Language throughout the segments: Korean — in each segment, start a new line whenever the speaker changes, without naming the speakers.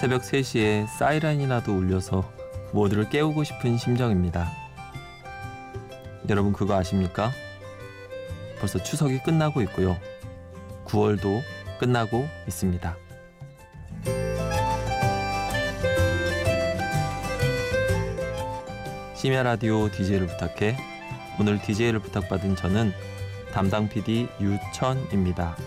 새벽 3시에 사이렌이라도 울려서 모두를 깨우고 싶은 심정입니다. 여러분 그거 아십니까? 벌써 추석이 끝나고 있고요. 9월도 끝나고 있습니다. 심야 라디오 DJ를 부탁해 오늘 DJ를 부탁받은 저는 담당 PD 유천입니다.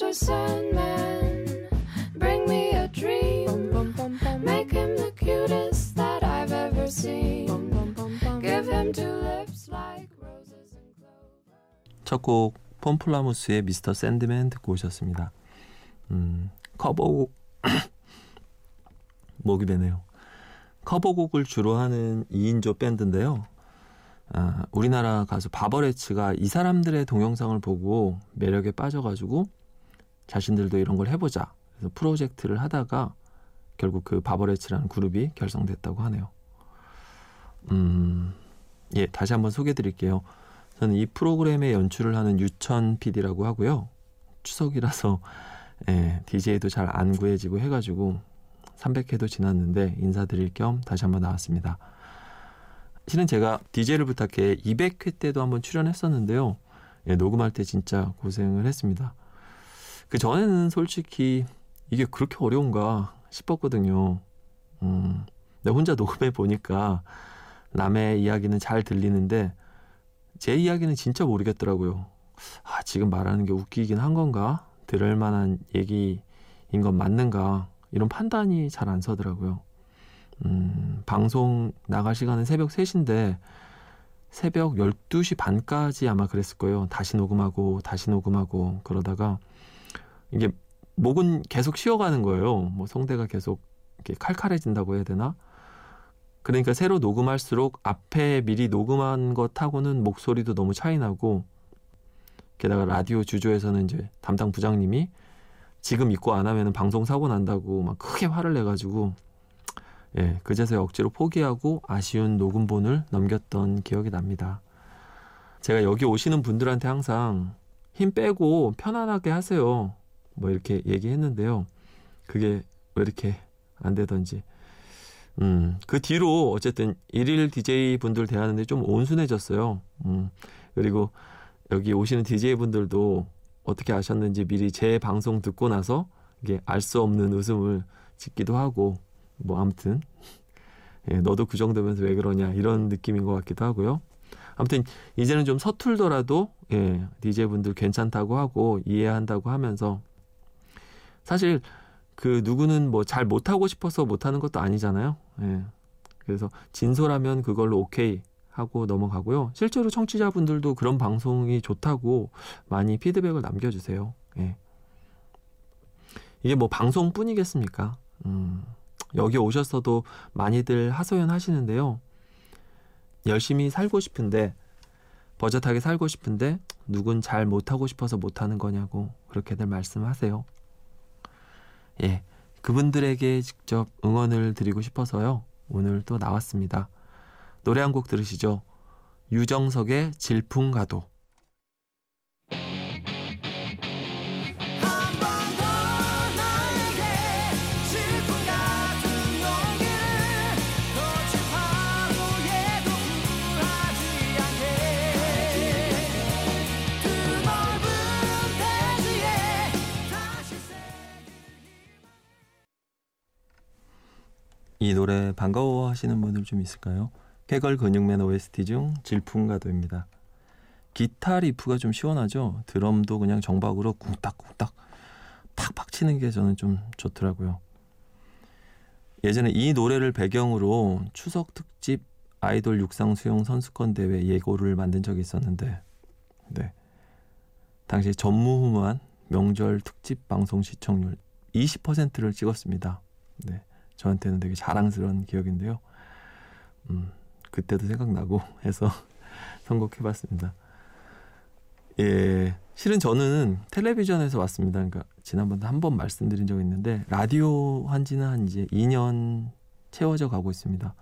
Mr. Sandman, bring me a dream. Make him the cutest that I've ever seen. Give him two lips like roses and clover.
첫곡 폼플라무스의 미스터 샌드맨 듣고 오셨습니다. 음, 커버곡 목이 베네요. 커버곡을 주로 하는 2인조 밴드인데요. 아, 우리나라 가수 바버레츠가 이 사람들의 동영상을 보고 매력에 빠져가지고 자신들도 이런 걸 해보자. 그래서 프로젝트를 하다가 결국 그 바버레츠라는 그룹이 결성됐다고 하네요. 음, 예, 다시 한번 소개해 드릴게요. 저는 이 프로그램의 연출을 하는 유천 PD라고 하고요. 추석이라서 예, DJ도 잘 안 구해지고 해가지고 300회도 지났는데 인사드릴 겸 다시 한번 나왔습니다. 실은 제가 DJ를 부탁해 200회 때도 한번 출연했었는데요. 예, 녹음할 때 진짜 고생을 했습니다. 그 전에는 솔직히 이게 그렇게 어려운가 싶었거든요. 음, 내가 혼자 녹음해 보니까 남의 이야기는 잘 들리는데 제 이야기는 진짜 모르겠더라고요. 아, 지금 말하는 게 웃기긴 한 건가? 들을 만한 얘기인 건 맞는가? 이런 판단이 잘 안 서더라고요. 음, 방송 나갈 시간은 새벽 3시인데 새벽 12시 반까지 아마 그랬을 거예요. 다시 녹음하고 다시 녹음하고 그러다가 이게 목은 계속 쉬어가는 거예요. 뭐 성대가 계속 이렇게 칼칼해진다고 해야 되나? 그러니까 새로 녹음할수록 앞에 미리 녹음한 것하고는 목소리도 너무 차이 나고 게다가 라디오 주조에서는 이제 담당 부장님이 지금 입고 안 하면은 방송 사고 난다고 막 크게 화를 내가지고 예 그제서야 억지로 포기하고 아쉬운 녹음본을 넘겼던 기억이 납니다. 제가 여기 오시는 분들한테 항상 힘 빼고 편안하게 하세요. 뭐 이렇게 얘기했는데요. 그게 왜 이렇게 안 되던지. 음, 그 뒤로 어쨌든 일일 DJ 분들 대하는데 좀 온순해졌어요. 음, 그리고 여기 오시는 DJ 분들도 어떻게 아셨는지 미리 제 방송 듣고 나서 이게 알 수 없는 웃음을 짓기도 하고 뭐 아무튼 예, 너도 그 정도면서 왜 그러냐 이런 느낌인 것 같기도 하고요. 아무튼 이제는 좀 서툴더라도 예, DJ 분들 괜찮다고 하고 이해한다고 하면서 사실 그 누구는 뭐 잘 못하고 싶어서 못하는 것도 아니잖아요. 예. 그래서 진솔하면 그걸로 오케이 하고 넘어가고요. 실제로 청취자분들도 그런 방송이 좋다고 많이 피드백을 남겨주세요. 예. 이게 뭐 방송뿐이겠습니까? 음, 여기 오셨어도 많이들 하소연 하시는데요. 열심히 살고 싶은데 버젓하게 살고 싶은데 누군 잘 못하고 싶어서 못하는 거냐고 그렇게들 말씀하세요. 예, 그분들에게 직접 응원을 드리고 싶어서요. 오늘 또 나왔습니다. 노래 한 곡 들으시죠. 유정석의 질풍가도. 이 노래 반가워하시는 분들 좀 있을까요? 개걸 근육맨 OST 중 질풍가도입니다. 기타 리프가 좀 시원하죠. 드럼도 그냥 정박으로 쿵딱쿵딱 팍팍 치는 게 저는 좀 좋더라고요. 예전에 이 노래를 배경으로 추석 특집 아이돌 육상 수영 선수권 대회 예고를 만든 적이 있었는데, 네. 당시 전무후무한 명절 특집 방송 시청률 20%를 찍었습니다. 네. 저한테는 되게 자랑스러운 기억인데요. 음, 그때도 생각나고 해서 선곡해봤습니다. 예, 실은 저는 텔레비전에서 왔습니다. 그러니까 지난번에 한 번 말씀드린 적이 있는데 라디오 한 지는 한 이제 2년 채워져 가고 있습니다.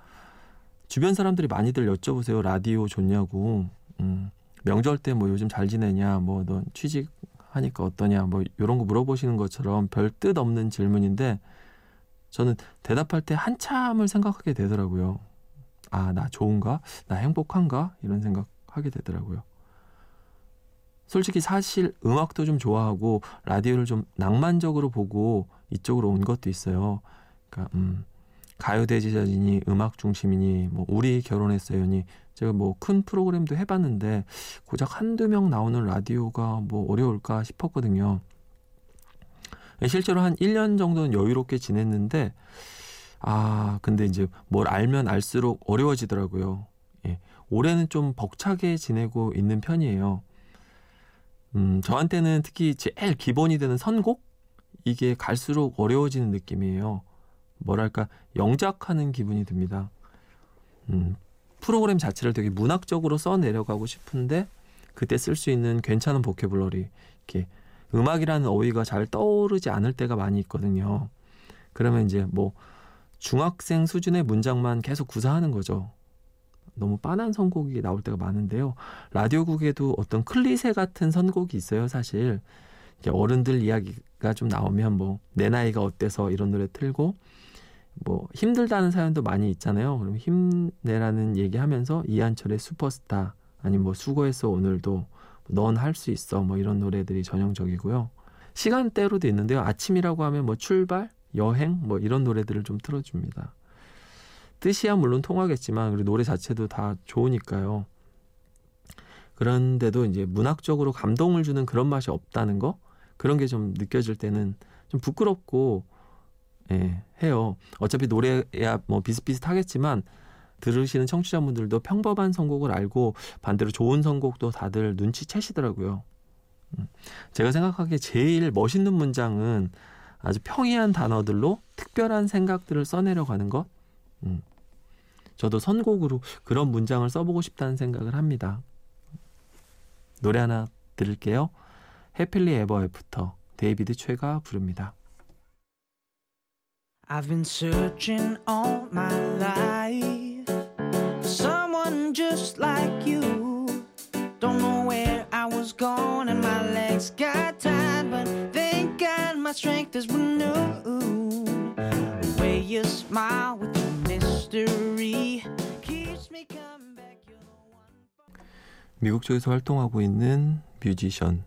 주변 사람들이 많이들 여쭤보세요. 라디오 좋냐고. 음, 명절 때 뭐 요즘 잘 지내냐, 뭐너 취직하니까 어떠냐, 뭐 이런 거 물어보시는 것처럼 별 뜻 없는 질문인데 저는 대답할 때 한참을 생각하게 되더라고요. 아, 나 좋은가? 나 행복한가? 이런 생각하게 되더라고요. 솔직히 사실 음악도 좀 좋아하고 라디오를 좀 낭만적으로 보고 이쪽으로 온 것도 있어요. 그러니까 음, 가요대 제자이니 음악 중심이니 뭐 우리 결혼했어요니 제가 뭐 큰 프로그램도 해봤는데 고작 한두 명 나오는 라디오가 뭐 어려울까 싶었거든요. 실제로 한 1년 정도는 여유롭게 지냈는데 아 근데 이제 뭘 알면 알수록 어려워지더라고요. 예, 올해는 좀 벅차게 지내고 있는 편이에요. 음, 저한테는 특히 제일 기본이 되는 선곡? 이게 갈수록 어려워지는 느낌이에요. 뭐랄까, 영작하는 기분이 듭니다. 음, 프로그램 자체를 되게 문학적으로 써 내려가고 싶은데, 그때 쓸 수 있는 괜찮은 보케블러리, 이렇게 음악이라는 어휘가 잘 떠오르지 않을 때가 많이 있거든요. 그러면 이제 뭐, 중학생 수준의 문장만 계속 구사하는 거죠. 너무 빤한 선곡이 나올 때가 많은데요. 라디오국에도 어떤 클리세 같은 선곡이 있어요, 사실. 어른들 이야기가 좀 나오면 뭐 내 나이가 어때서 이런 노래 틀고 뭐 힘들다는 사연도 많이 있잖아요. 그럼 힘내라는 얘기하면서 이한철의 슈퍼스타 아니면 뭐 수고했어 오늘도 넌 할 수 있어 뭐 이런 노래들이 전형적이고요. 시간대로도 있는데요. 아침이라고 하면 뭐 출발, 여행 뭐 이런 노래들을 좀 틀어줍니다. 뜻이야 물론 통하겠지만 그리고 노래 자체도 다 좋으니까요. 그런데도 이제 문학적으로 감동을 주는 그런 맛이 없다는 거 그런 게 좀 느껴질 때는 좀 부끄럽고 예, 해요. 어차피 노래야 뭐 비슷비슷하겠지만 들으시는 청취자분들도 평범한 선곡을 알고 반대로 좋은 선곡도 다들 눈치채시더라고요. 음, 제가 생각하기에 제일 멋있는 문장은 아주 평이한 단어들로 특별한 생각들을 써내려가는 것. 음, 저도 선곡으로 그런 문장을 써보고 싶다는 생각을 합니다. 노래 하나 들을게요. Happily Ever After 데이비드 최가 부릅니다.
I've been searching all my life someone just like you. Don't know where I was going and my legs got tired, but thank God my strength is renewed. The way you smile with your mystery keeps me coming back. You're the one.
미국 쪽에서 활동하고 있는 뮤지션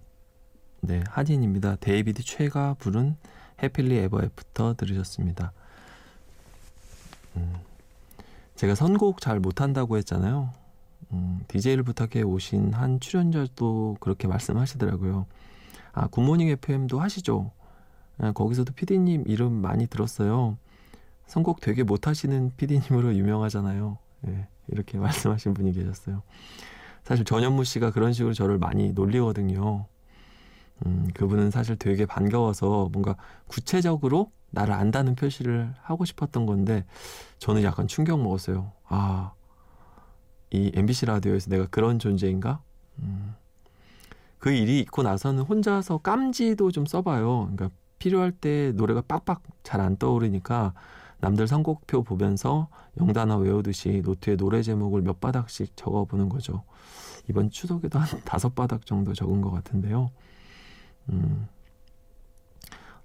네 한인입니다. 데이비드 최가 부른 Happily Ever After 들으셨습니다. 음, 제가 선곡 잘 못한다고 했잖아요. 음, DJ를 부탁해 오신 한 출연자도 그렇게 말씀하시더라고요. 아 굿모닝 FM도 하시죠. 아, 거기서도 PD님 이름 많이 들었어요. 선곡 되게 못하시는 PD님으로 유명하잖아요. 예, 이렇게 말씀하신 분이 계셨어요. 사실 전현무 씨가 그런 식으로 저를 많이 놀리거든요. 음, 그분은 사실 되게 반가워서 뭔가 구체적으로 나를 안다는 표시를 하고 싶었던 건데 저는 약간 충격 먹었어요. 아, 이 MBC 라디오에서 내가 그런 존재인가? 음, 그 일이 있고 나서는 혼자서 깜지도 좀 써봐요. 그러니까 필요할 때 노래가 빡빡 잘 안 떠오르니까 남들 선곡표 보면서 영단어 외우듯이 노트에 노래 제목을 몇 바닥씩 적어보는 거죠. 이번 추석에도 한 다섯 바닥 정도 적은 것 같은데요. 음.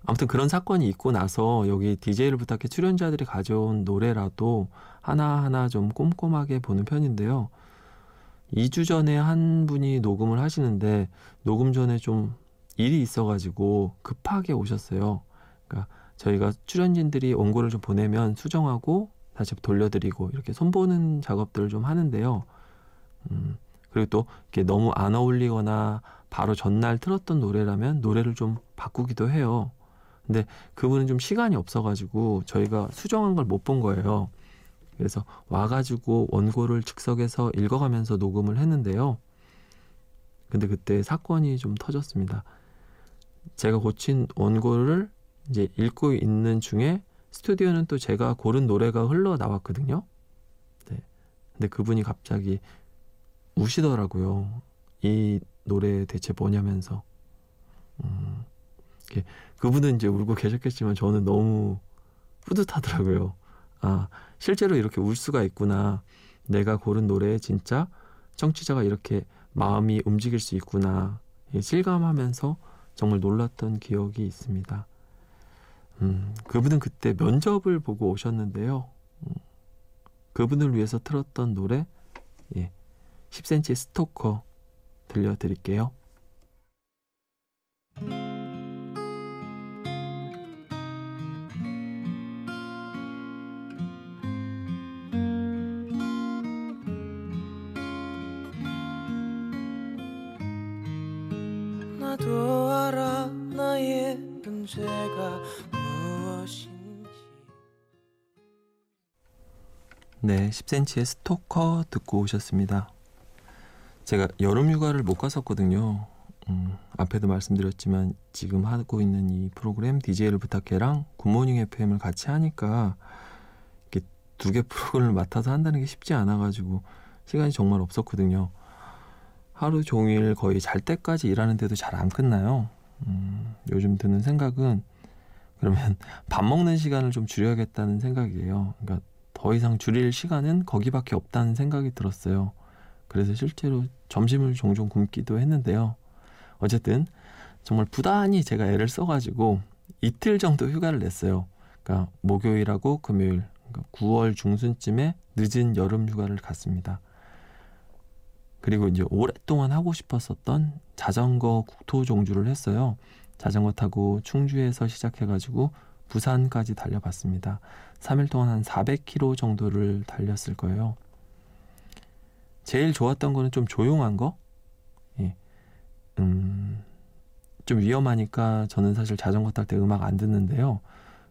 아무튼 그런 사건이 있고 나서 여기 DJ를 부탁해 출연자들이 가져온 노래라도 하나하나 좀 꼼꼼하게 보는 편인데요. 2주 전에 한 분이 녹음을 하시는데 녹음 전에 좀 일이 있어가지고 급하게 오셨어요. 그러니까 저희가 출연진들이 원고를 좀 보내면 수정하고 다시 돌려드리고 이렇게 손보는 작업들을 좀 하는데요. 음, 그리고 또 이렇게 너무 안 어울리거나 바로 전날 틀었던 노래라면 노래를 좀 바꾸기도 해요. 근데 그분은 좀 시간이 없어가지고 저희가 수정한 걸 못 본 거예요. 그래서 와가지고 원고를 즉석에서 읽어가면서 녹음을 했는데요. 근데 그때 사건이 좀 터졌습니다. 제가 고친 원고를 이제 읽고 있는 중에 스튜디오는 또 제가 고른 노래가 흘러 나왔거든요. 네. 근데 그분이 갑자기 우시더라고요. 이 노래 대체 뭐냐면서. 음, 그분은 이제 울고 계셨겠지만 저는 너무 뿌듯하더라고요. 아, 실제로 이렇게 울 수가 있구나. 내가 고른 노래에 진짜 청취자가 이렇게 마음이 움직일 수 있구나. 예, 실감하면서 정말 놀랐던 기억이 있습니다. 음, 그분은 그때 면접을 보고 오셨는데요. 음, 그분을 위해서 틀었던 노래, 예, 10cm의 스토커 들려드릴게요. 10cm의 스토커 듣고 오셨습니다. 제가 여름 휴가를 못 갔었거든요. 음, 앞에도 말씀드렸지만 지금 하고 있는 이 프로그램 DJ를 부탁해랑 굿모닝 FM을 같이 하니까 이렇게 두 개 프로그램을 맡아서 한다는 게 쉽지 않아가지고 시간이 정말 없었거든요. 하루 종일 거의 잘 때까지 일하는데도 잘 안 끝나요. 음, 요즘 드는 생각은 그러면 밥 먹는 시간을 좀 줄여야겠다는 생각이에요. 그러니까 더 이상 줄일 시간은 거기밖에 없다는 생각이 들었어요. 그래서 실제로 점심을 종종 굶기도 했는데요. 어쨌든 정말 부단히 제가 애를 써가지고 이틀 정도 휴가를 냈어요. 그러니까 목요일하고 금요일, 그러니까 9월 중순쯤에 늦은 여름 휴가를 갔습니다. 그리고 이제 오랫동안 하고 싶었었던 자전거 국토 종주를 했어요. 자전거 타고 충주에서 시작해가지고 부산까지 달려봤습니다. 3일 동안 한 400km 정도를 달렸을 거예요. 제일 좋았던 거는 좀 조용한 거? 예. 음, 좀 위험하니까 저는 사실 자전거 탈 때 음악 안 듣는데요.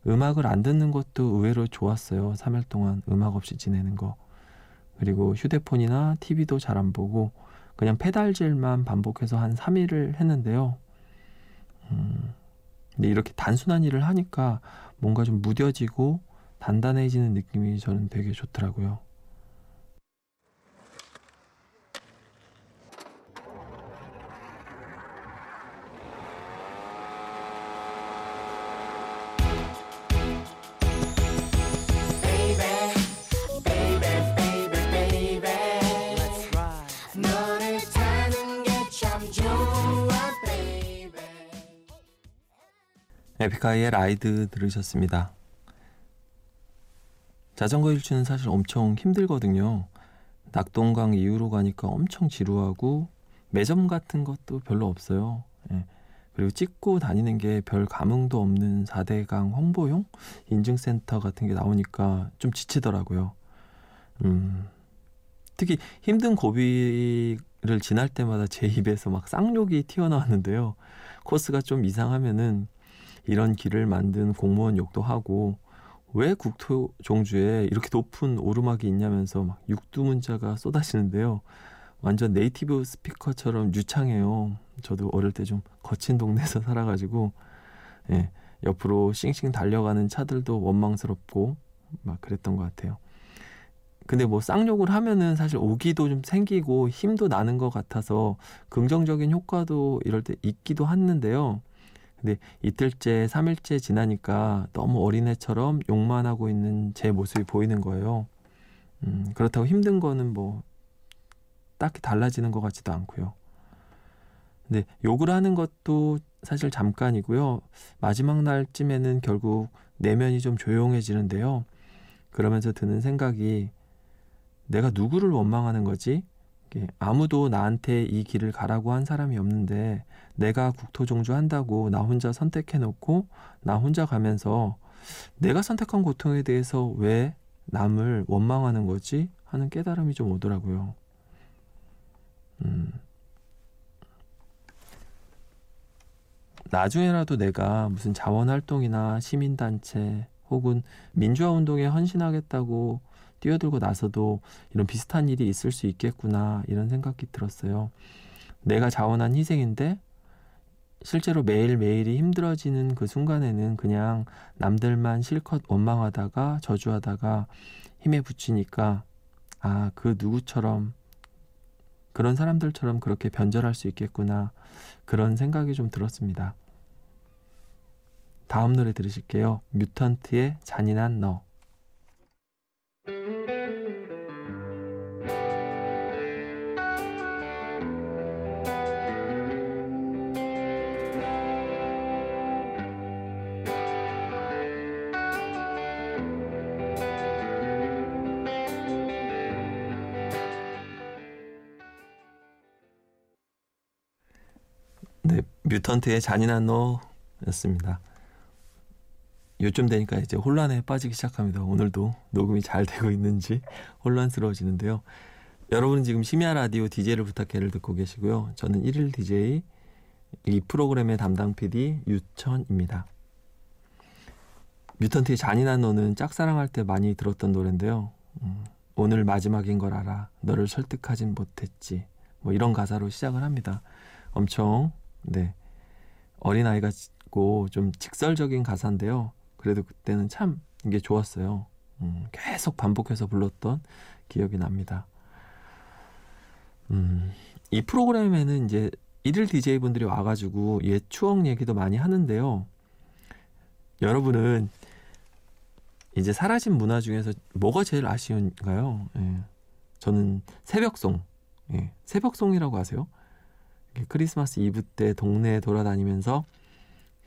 음악을 안 듣는 것도 의외로 좋았어요. 3일 동안 음악 없이 지내는 거. 그리고 휴대폰이나 TV도 잘 안 보고 그냥 페달질만 반복해서 한 3일을 했는데요. 음, 근데 이렇게 단순한 일을 하니까 뭔가 좀 무뎌지고 단단해지는 느낌이 저는 되게 좋더라고요. 에픽하이의 라이드 들으셨습니다. 자전거 일주는 사실 엄청 힘들거든요. 낙동강 이후로 가니까 엄청 지루하고 매점 같은 것도 별로 없어요. 예. 그리고 찍고 다니는 게 별 감흥도 없는 4대강 홍보용 인증센터 같은 게 나오니까 좀 지치더라고요. 음, 특히 힘든 고비를 지날 때마다 제 입에서 막 쌍욕이 튀어나왔는데요. 코스가 좀 이상하면은 이런 길을 만든 공무원 욕도 하고 왜 국토 종주에 이렇게 높은 오르막이 있냐면서 막 육두문자가 쏟아지는데요. 완전 네이티브 스피커처럼 유창해요. 저도 어릴 때 좀 거친 동네에서 살아가지고 예, 옆으로 싱싱 달려가는 차들도 원망스럽고 막 그랬던 것 같아요. 근데 뭐 쌍욕을 하면은 사실 오기도 좀 생기고 힘도 나는 것 같아서 긍정적인 효과도 이럴 때 있기도 했는데요. 근데 이틀째, 삼일째 지나니까 너무 어린애처럼 욕만 하고 있는 제 모습이 보이는 거예요. 음, 그렇다고 힘든 거는 뭐 딱히 달라지는 것 같지도 않고요. 근데 욕을 하는 것도 사실 잠깐이고요. 마지막 날쯤에는 결국 내면이 좀 조용해지는데요. 그러면서 드는 생각이 내가 누구를 원망하는 거지? 아무도 나한테 이 길을 가라고 한 사람이 없는데 내가 국토종주 한다고 나 혼자 선택해 놓고 나 혼자 가면서 내가 선택한 고통에 대해서 왜 남을 원망하는 거지? 하는 깨달음이 좀 오더라고요. 음. 나중에라도 내가 무슨 자원활동이나 시민단체 혹은 민주화운동에 헌신하겠다고 뛰어들고 나서도 이런 비슷한 일이 있을 수 있겠구나 이런 생각이 들었어요. 내가 자원한 희생인데 실제로 매일매일이 힘들어지는 그 순간에는 그냥 남들만 실컷 원망하다가 저주하다가 힘에 부치니까 아, 그 누구처럼 그런 사람들처럼 그렇게 변절할 수 있겠구나 그런 생각이 좀 들었습니다. 다음 노래 들으실게요. 뮤턴트의 잔인한 너. 뮤턴트의 잔인한 너였습니다. 요즘 되니까 이제 혼란에 빠지기 시작합니다. 오늘도 녹음이 잘 되고 있는지 혼란스러워지는데요. 여러분은 지금 심야 라디오 DJ를 부탁해를 듣고 계시고요. 저는 1일 DJ 이 프로그램의 담당 PD 유천입니다. 뮤턴트의 잔인한 너는 짝사랑할 때 많이 들었던 노래인데요. 음, 오늘 마지막인 걸 알아. 너를 설득하진 못했지. 뭐 이런 가사로 시작을 합니다. 엄청 네 어린 아이가 좀 직설적인 가사인데요. 그래도 그때는 참 이게 좋았어요. 음, 계속 반복해서 불렀던 기억이 납니다. 음, 이 프로그램에는 이제 일일 DJ분들이 와가지고 옛 추억 얘기도 많이 하는데요. 여러분은 이제 사라진 문화 중에서 뭐가 제일 아쉬운가요? 예. 저는 새벽송, 예. 새벽송이라고 하세요. 크리스마스 이브 때 동네에 돌아다니면서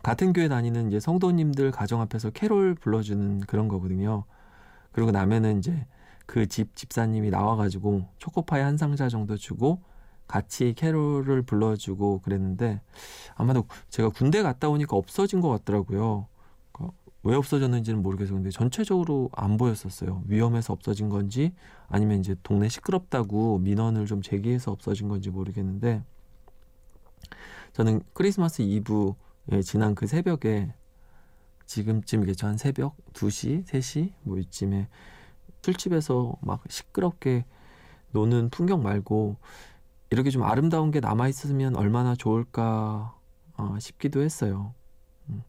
같은 교회 다니는 이제 성도님들 가정 앞에서 캐롤 불러주는 그런 거거든요. 그리고 나면은 이제 그 집 집사님이 나와가지고 초코파이 한 상자 정도 주고 같이 캐롤을 불러주고 그랬는데 아마도 제가 군대 갔다 오니까 없어진 것 같더라고요. 그러니까 왜 없어졌는지는 모르겠어요. 근데 전체적으로 안 보였었어요. 위험해서 없어진 건지 아니면 이제 동네 시끄럽다고 민원을 좀 제기해서 없어진 건지 모르겠는데 저는 크리스마스 이브 예, 지난 그 새벽에 지금쯤이겠죠. 한 새벽 2시, 3시 뭐 이쯤에 술집에서 막 시끄럽게 노는 풍경 말고 이렇게 좀 아름다운 게 남아 있으면 얼마나 좋을까 어, 싶기도 했어요. 음.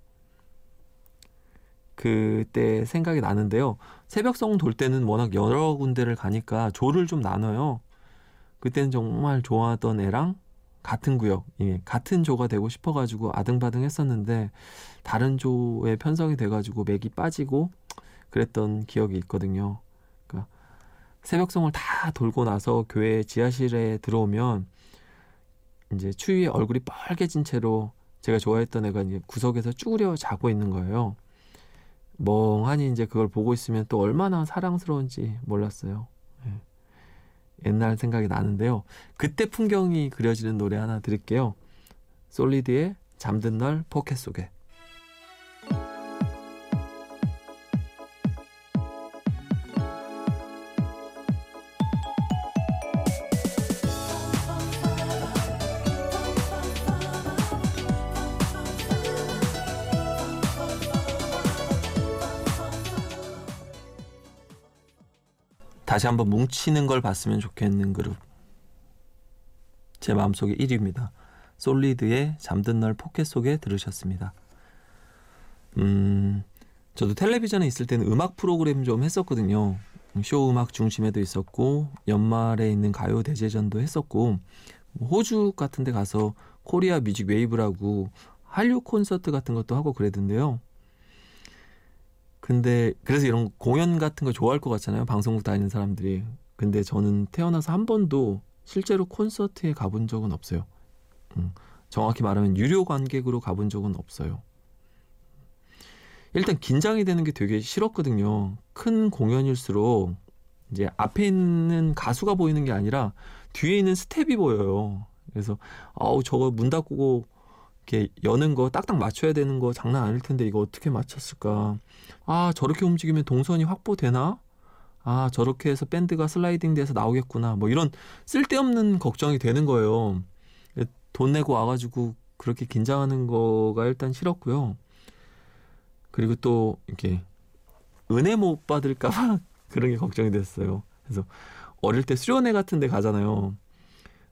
그때 생각이 나는데요. 새벽송 돌 때는 워낙 여러 군데를 가니까 조를 좀 나눠요. 그때는 정말 좋아하던 애랑 같은 구역, 예, 같은 조가 되고 싶어가지고 아등바등 했었는데 다른 조에 편성이 돼가지고 맥이 빠지고 그랬던 기억이 있거든요. 그러니까 새벽송을 다 돌고 나서 교회 지하실에 들어오면 이제 추위에 얼굴이 빨개진 채로 제가 좋아했던 애가 이제 구석에서 쭈그려 자고 있는 거예요. 멍하니 이제 그걸 보고 있으면 또 얼마나 사랑스러운지 몰랐어요. 예. 옛날 생각이 나는데요. 그때 풍경이 그려지는 노래 하나 드릴게요. 솔리드의 잠든 날 포켓 속에. 다시 한번 뭉치는 걸 봤으면 좋겠는 그룹. 제 마음속에 1위입니다. 솔리드의 잠든 널 포켓 속에 들으셨습니다. 음, 저도 텔레비전에 있을 때는 음악 프로그램 좀 했었거든요. 쇼 음악 중심에도 있었고 연말에 있는 가요 대제전도 했었고 뭐 호주 같은 데 가서 Korea Music Wave라고 한류 콘서트 같은 것도 하고 그랬던데요. 근데 그래서 이런 공연 같은 거 좋아할 것 같잖아요. 방송국 다니는 사람들이. 근데 저는 태어나서 한 번도 실제로 콘서트에 가본 적은 없어요. 음, 정확히 말하면 유료 관객으로 가본 적은 없어요. 일단 긴장이 되는 게 되게 싫었거든요. 큰 공연일수록 이제 앞에 있는 가수가 보이는 게 아니라 뒤에 있는 스텝이 보여요. 그래서 아우 저거 문 닫고 이렇게 여는 거 딱딱 맞춰야 되는 거 장난 아닐 텐데 이거 어떻게 맞췄을까? 아, 저렇게 움직이면 동선이 확보되나? 아, 저렇게 해서 밴드가 슬라이딩 돼서 나오겠구나. 뭐 이런 쓸데없는 걱정이 되는 거예요. 돈 내고 와가지고 그렇게 긴장하는 거가 일단 싫었고요. 그리고 또 이렇게 은혜 못 받을까봐 그런 게 걱정이 됐어요. 그래서 어릴 때 수련회 같은 데 가잖아요.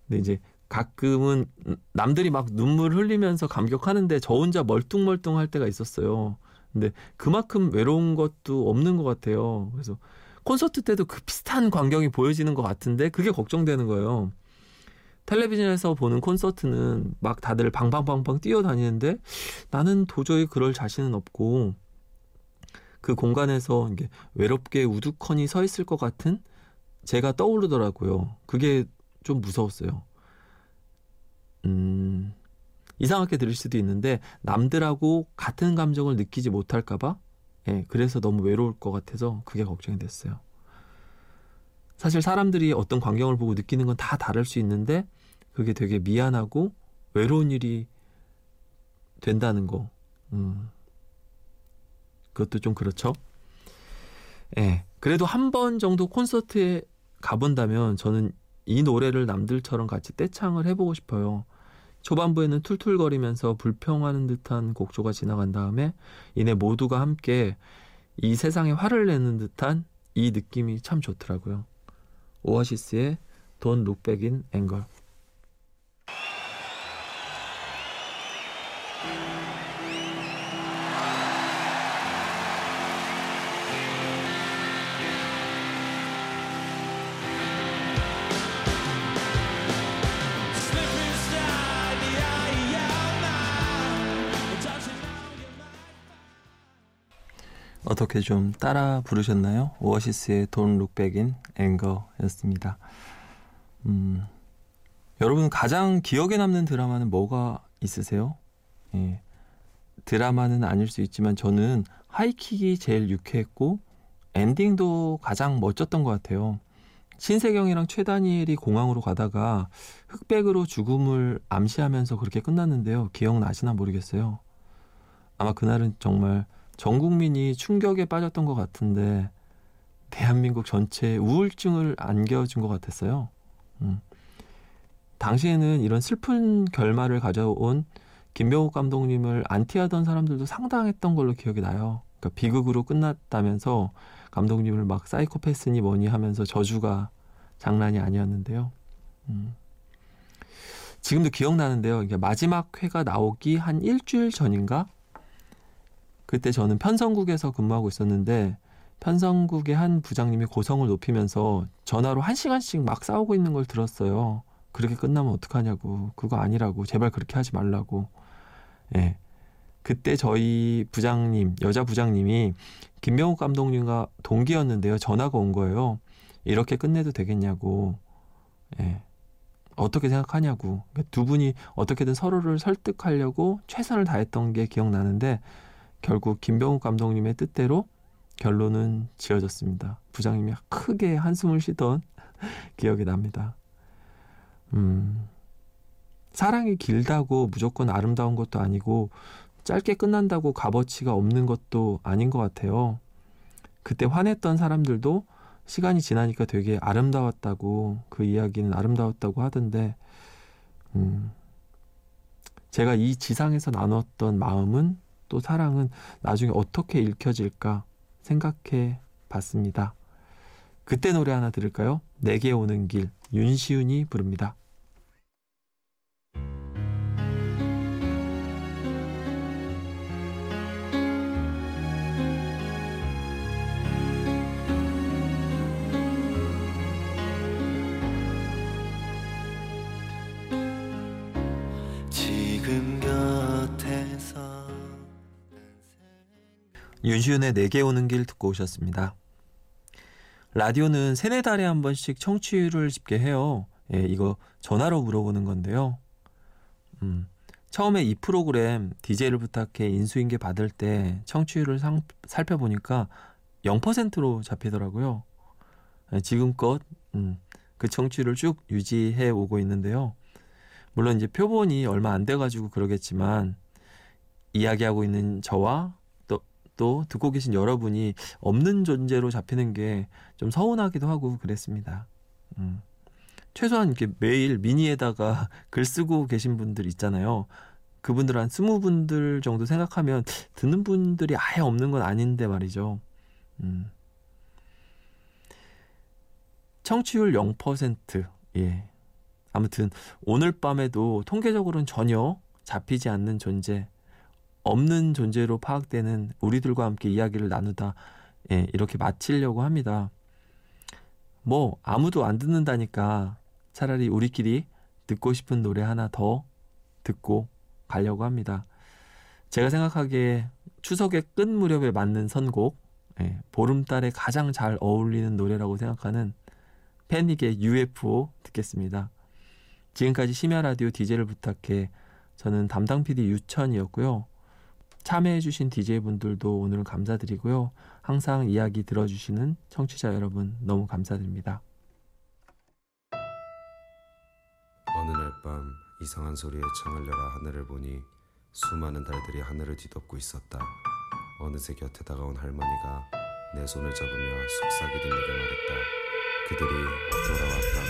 근데 이제 가끔은 남들이 막 눈물 흘리면서 감격하는데 저 혼자 멀뚱멀뚱 할 때가 있었어요. 근데 그만큼 외로운 것도 없는 것 같아요. 그래서 콘서트 때도 그 비슷한 광경이 보여지는 것 같은데 그게 걱정되는 거예요. 텔레비전에서 보는 콘서트는 막 다들 방방방방 뛰어다니는데 나는 도저히 그럴 자신은 없고 그 공간에서 이게 외롭게 우두커니 서 있을 것 같은 제가 떠오르더라고요. 그게 좀 무서웠어요. 음, 이상하게 들릴 수도 있는데 남들하고 같은 감정을 느끼지 못할까봐 예, 그래서 너무 외로울 것 같아서 그게 걱정이 됐어요. 사실 사람들이 어떤 광경을 보고 느끼는 건 다 다를 수 있는데 그게 되게 미안하고 외로운 일이 된다는 거. 음. 그것도 좀 그렇죠. 예. 그래도 한 번 정도 콘서트에 가본다면 저는 이 노래를 남들처럼 같이 떼창을 해보고 싶어요. 초반부에는 툴툴거리면서 불평하는 듯한 곡조가 지나간 다음에 이내 모두가 함께 이 세상에 화를 내는 듯한 이 느낌이 참 좋더라고요. 오아시스의 Back in Anger. 어떻게 좀 따라 부르셨나요? 오아시스의 Back in Anger였습니다. 음, 여러분 가장 기억에 남는 드라마는 뭐가 있으세요? 예, 드라마는 아닐 수 있지만 저는 하이킥이 제일 유쾌했고 엔딩도 가장 멋졌던 것 같아요. 신세경이랑 최다니엘이 공항으로 가다가 흑백으로 죽음을 암시하면서 그렇게 끝났는데요. 기억나시나 모르겠어요. 아마 그날은 정말 전 국민이 충격에 빠졌던 것 같은데 대한민국 전체에 우울증을 안겨준 것 같았어요. 음. 당시에는 이런 슬픈 결말을 가져온 김병욱 감독님을 안티하던 사람들도 상당했던 걸로 기억이 나요. 그러니까 비극으로 끝났다면서 감독님을 막 사이코패스니 뭐니 하면서 저주가 장난이 아니었는데요. 음. 지금도 기억나는데요. 마지막 회가 나오기 한 일주일 전인가 그때 저는 편성국에서 근무하고 있었는데 편성국의 한 부장님이 고성을 높이면서 전화로 한 시간씩 막 싸우고 있는 걸 들었어요. 그렇게 끝나면 어떡하냐고. 그거 아니라고. 제발 그렇게 하지 말라고. 예. 그때 저희 부장님, 여자 부장님이 김명욱 감독님과 동기였는데요. 전화가 온 거예요. 이렇게 끝내도 되겠냐고. 예. 어떻게 생각하냐고. 두 분이 어떻게든 서로를 설득하려고 최선을 다했던 게 기억나는데 결국 김병욱 감독님의 뜻대로 결론은 지어졌습니다. 부장님이 크게 한숨을 쉬던 기억이 납니다. 음, 사랑이 길다고 무조건 아름다운 것도 아니고 짧게 끝난다고 값어치가 없는 것도 아닌 것 같아요. 그때 화냈던 사람들도 시간이 지나니까 되게 아름다웠다고 그 이야기는 아름다웠다고 하던데 음, 제가 이 지상에서 나눴던 마음은 또 사랑은 나중에 어떻게 읽혀질까 생각해 봤습니다. 그때 노래 하나 들을까요? 내게 오는 길 윤시윤이 부릅니다. 윤시윤의 내게 오는 길 듣고 오셨습니다. 라디오는 세네 달에 한 번씩 청취율을 집계해요. 예, 이거 전화로 물어보는 건데요. 음, 처음에 이 프로그램 DJ를 부탁해 인수인계 받을 때 청취율을 상, 살펴보니까 0%로 잡히더라고요. 예, 지금껏 음, 그 청취율을 쭉 유지해 오고 있는데요. 물론 이제 표본이 얼마 안 돼가지고 그러겠지만 이야기하고 있는 저와 또, 또 듣고 계신 여러분이 없는 존재로 잡히는 게 좀 서운하기도 하고 그랬습니다. 음. 최소한 이렇게 매일 미니에다가 글 쓰고 계신 분들 있잖아요. 그분들 한 스무 분들 정도 생각하면 듣는 분들이 아예 없는 건 아닌데 말이죠. 음. 청취율 0%. 예. 아무튼 오늘 밤에도 통계적으로는 전혀 잡히지 않는 존재, 없는 존재로 파악되는 우리들과 함께 이야기를 나누다 예, 이렇게 마치려고 합니다. 뭐 아무도 안 듣는다니까 차라리 우리끼리 듣고 싶은 노래 하나 더 듣고 가려고 합니다. 제가 생각하기에 추석의 끝 무렵에 맞는 선곡, 예, 보름달에 가장 잘 어울리는 노래라고 생각하는 패닉의 UFO 듣겠습니다. 지금까지 심야 라디오 DJ를 부탁해 저는 담당 PD 유천이었고요. 참여해주신 DJ분들도 오늘은 감사드리고요. 항상 이야기 들어주시는 청취자 여러분 너무 감사드립니다.
어느 날 밤 이상한 소리에 창을 열어 하늘을 보니
수많은 달들이 하늘을 뒤덮고 있었다. 어느새 곁에 다가온 할머니가 내 손을 잡으며 속삭이듯 내게 말했다. 그들이 돌아왔다고.